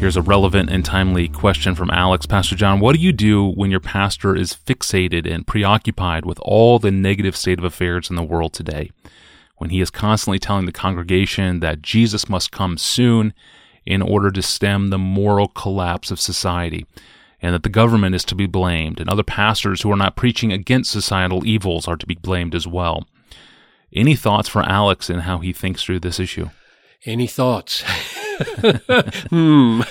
Here's a relevant and timely question from Alex. Pastor John, what do you do when your pastor is fixated and preoccupied with all the negative state of affairs in the world today? When he is constantly telling the congregation that Jesus must come soon in order to stem the moral collapse of society, and that the government is to be blamed, and other pastors who are not preaching against societal evils are to be blamed as well. Any thoughts for Alex and how he thinks through this issue? Any thoughts? hmm.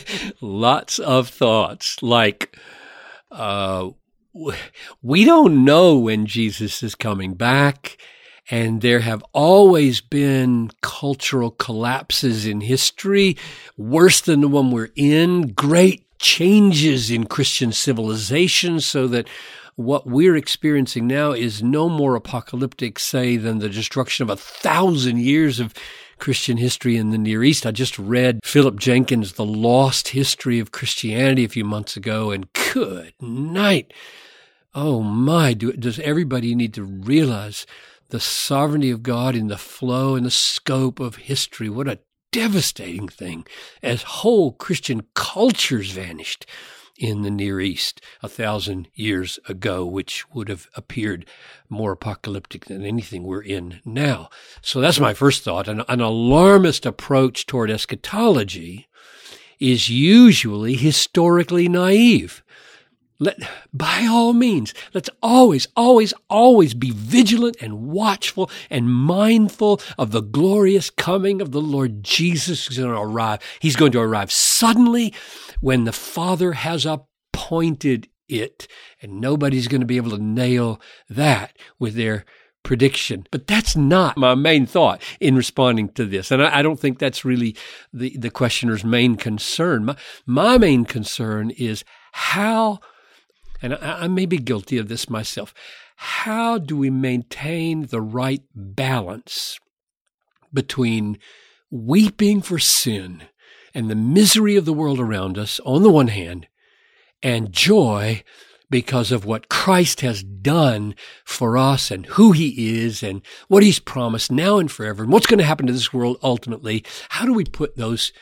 Lots of thoughts. Like, uh, we don't know when Jesus is coming back. And there have always been cultural collapses in history, worse than the one we're in, great changes in Christian civilization so that what we're experiencing now is no more apocalyptic, say, than the destruction of a thousand years of Christian history in the Near East. I just read Philip Jenkins' The Lost History of Christianity a few months ago, and good night. Oh my, do, does everybody need to realize the sovereignty of God in the flow and the scope of history? What a devastating thing as whole Christian cultures vanished in the Near East a thousand years ago, which would have appeared more apocalyptic than anything we're in now. So that's my first thought. An, an alarmist approach toward eschatology is usually historically naive. Let, by all means, let's always, always, always be vigilant and watchful and mindful of the glorious coming of the Lord Jesus who's going to arrive. He's going to arrive suddenly when the Father has appointed it, and nobody's going to be able to nail that with their prediction. But that's not my main thought in responding to this. And I, I, don't think that's really the, the questioner's main concern. My, my main concern is how and I, I may be guilty of this myself. How do we maintain the right balance between weeping for sin and the misery of the world around us on the one hand, and joy because of what Christ has done for us and who he is and what he's promised now and forever and what's going to happen to this world ultimately. How do we put those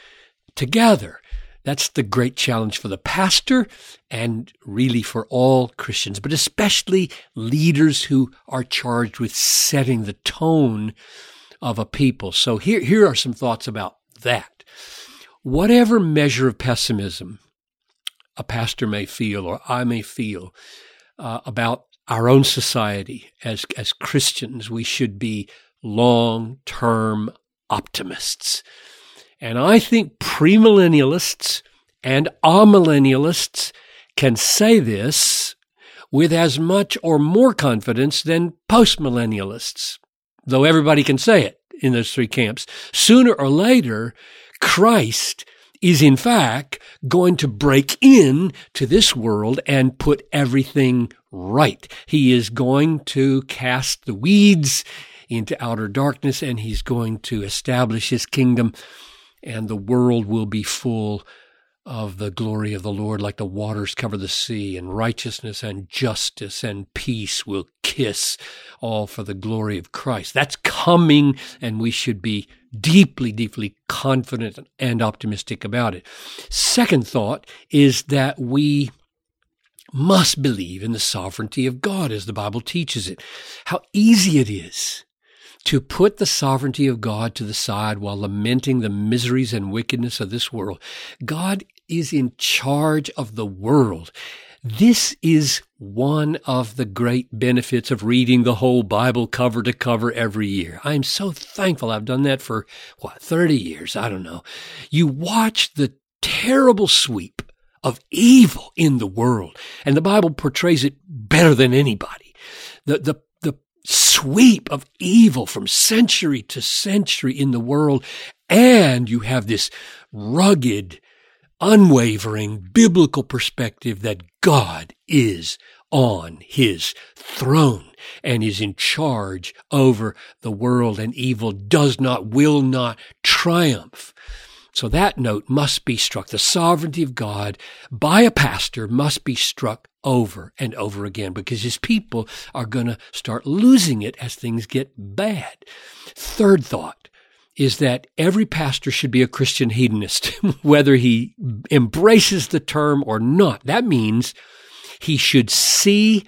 together? That's the great challenge for the pastor and really for all Christians, but especially leaders who are charged with setting the tone of a people. So here, here are some thoughts about that. Whatever measure of pessimism a pastor may feel or I may feel uh, about our own society as, as Christians, we should be long term optimists. And I think premillennialists and amillennialists can say this with as much or more confidence than postmillennialists, though everybody can say it in those three camps. Sooner or later, Christ is in fact going to break in to this world and put everything right. He is going to cast the weeds into outer darkness and he's going to establish his kingdom and the world will be full of the glory of the Lord like the waters cover the sea, and righteousness and justice and peace will kiss all for the glory of Christ. That's coming, and we should be deeply, deeply confident and optimistic about it. Second thought is that we must believe in the sovereignty of God as the Bible teaches it. How easy it is to put the sovereignty of God to the side while lamenting the miseries and wickedness of this world. God is in charge of the world. This is one of the great benefits of reading the whole Bible cover to cover every year. I'm so thankful I've done that for what, 30 years? I don't know. You watch the terrible sweep of evil in the world, and the Bible portrays it better than anybody. The, the sweep of evil from century to century in the world. And you have this rugged, unwavering biblical perspective that God is on his throne and is in charge over the world and evil does not, will not triumph. So that note must be struck. The sovereignty of God by a pastor must be struck over and over again because his people are going to start losing it as things get bad. Third thought is that every pastor should be a Christian hedonist, whether he embraces the term or not. That means he should see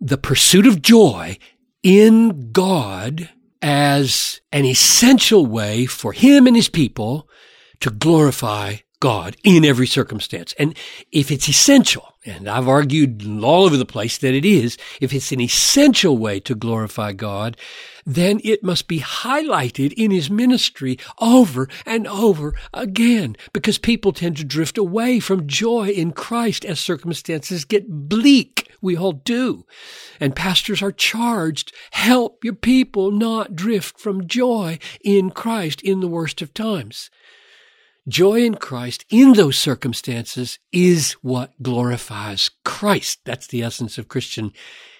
the pursuit of joy in God as an essential way for him and his people to glorify God in every circumstance. And if it's essential, and I've argued all over the place that it is, if it's an essential way to glorify God, then it must be highlighted in his ministry over and over again because people tend to drift away from joy in Christ as circumstances get bleak. We all do. And pastors are charged, help your people not drift from joy in Christ in the worst of times. Joy in Christ in those circumstances is what glorifies Christ. That's the essence of Christian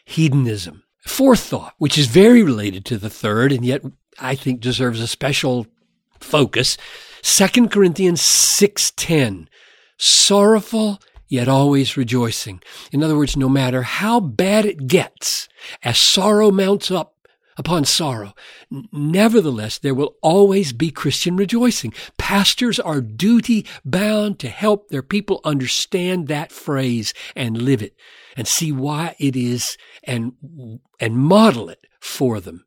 hedonism. Fourth thought, which is very related to the third and yet I think deserves a special focus. 2 Corinthians 6:10. Sorrowful yet always rejoicing. In other words, no matter how bad it gets, as sorrow mounts up upon sorrow. Nevertheless, there will always be Christian rejoicing. Pastors are duty bound to help their people understand that phrase and live it and see why it is and, and model it for them.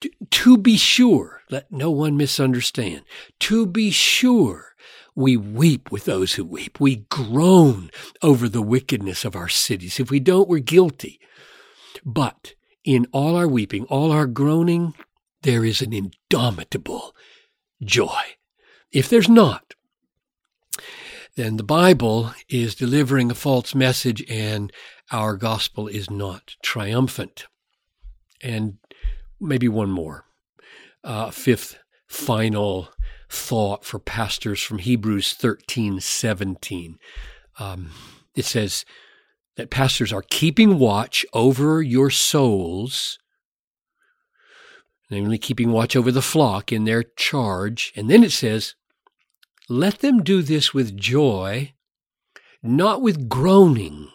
To, to be sure, let no one misunderstand. To be sure, we weep with those who weep. We groan over the wickedness of our cities. If we don't, we're guilty. But in all our weeping, all our groaning, there is an indomitable joy. If there's not, then the Bible is delivering a false message and our gospel is not triumphant. And maybe one more. Uh, fifth, final thought for pastors from Hebrews 13 17. Um, it says, that pastors are keeping watch over your souls, namely keeping watch over the flock in their charge. And then it says, let them do this with joy, not with groaning,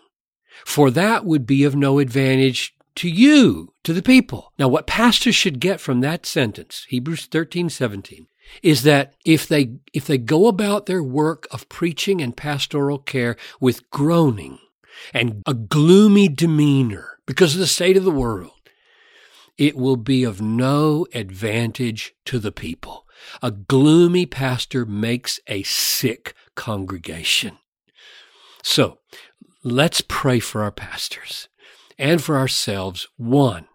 for that would be of no advantage to you, to the people. Now, what pastors should get from that sentence, Hebrews 13, 17, is that if they, if they go about their work of preaching and pastoral care with groaning, and a gloomy demeanor because of the state of the world, it will be of no advantage to the people. A gloomy pastor makes a sick congregation. So let's pray for our pastors and for ourselves. One,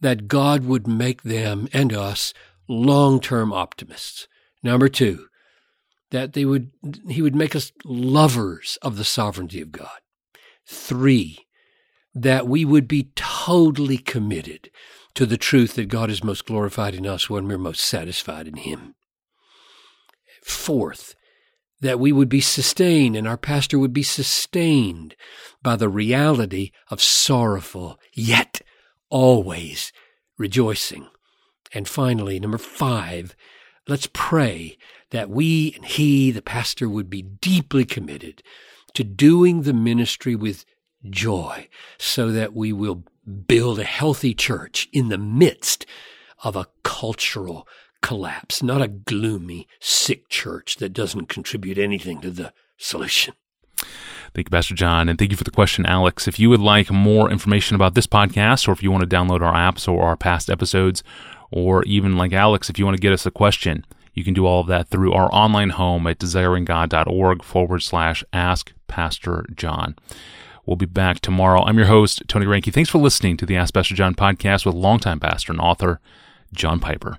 that God would make them and us long term optimists. Number two, that they would, he would make us lovers of the sovereignty of God. Three, that we would be totally committed to the truth that God is most glorified in us when we're most satisfied in Him. Fourth, that we would be sustained and our pastor would be sustained by the reality of sorrowful, yet always rejoicing. And finally, number five, let's pray that we and he, the pastor, would be deeply committed to doing the ministry with joy so that we will build a healthy church in the midst of a cultural collapse, not a gloomy, sick church that doesn't contribute anything to the solution. Thank you, Pastor John. And thank you for the question, Alex. If you would like more information about this podcast, or if you want to download our apps or our past episodes, or even like Alex, if you want to get us a question, you can do all of that through our online home at desiringgod.org forward slash ask Pastor John. We'll be back tomorrow. I'm your host, Tony Reinke. Thanks for listening to the Ask Pastor John podcast with longtime pastor and author, John Piper.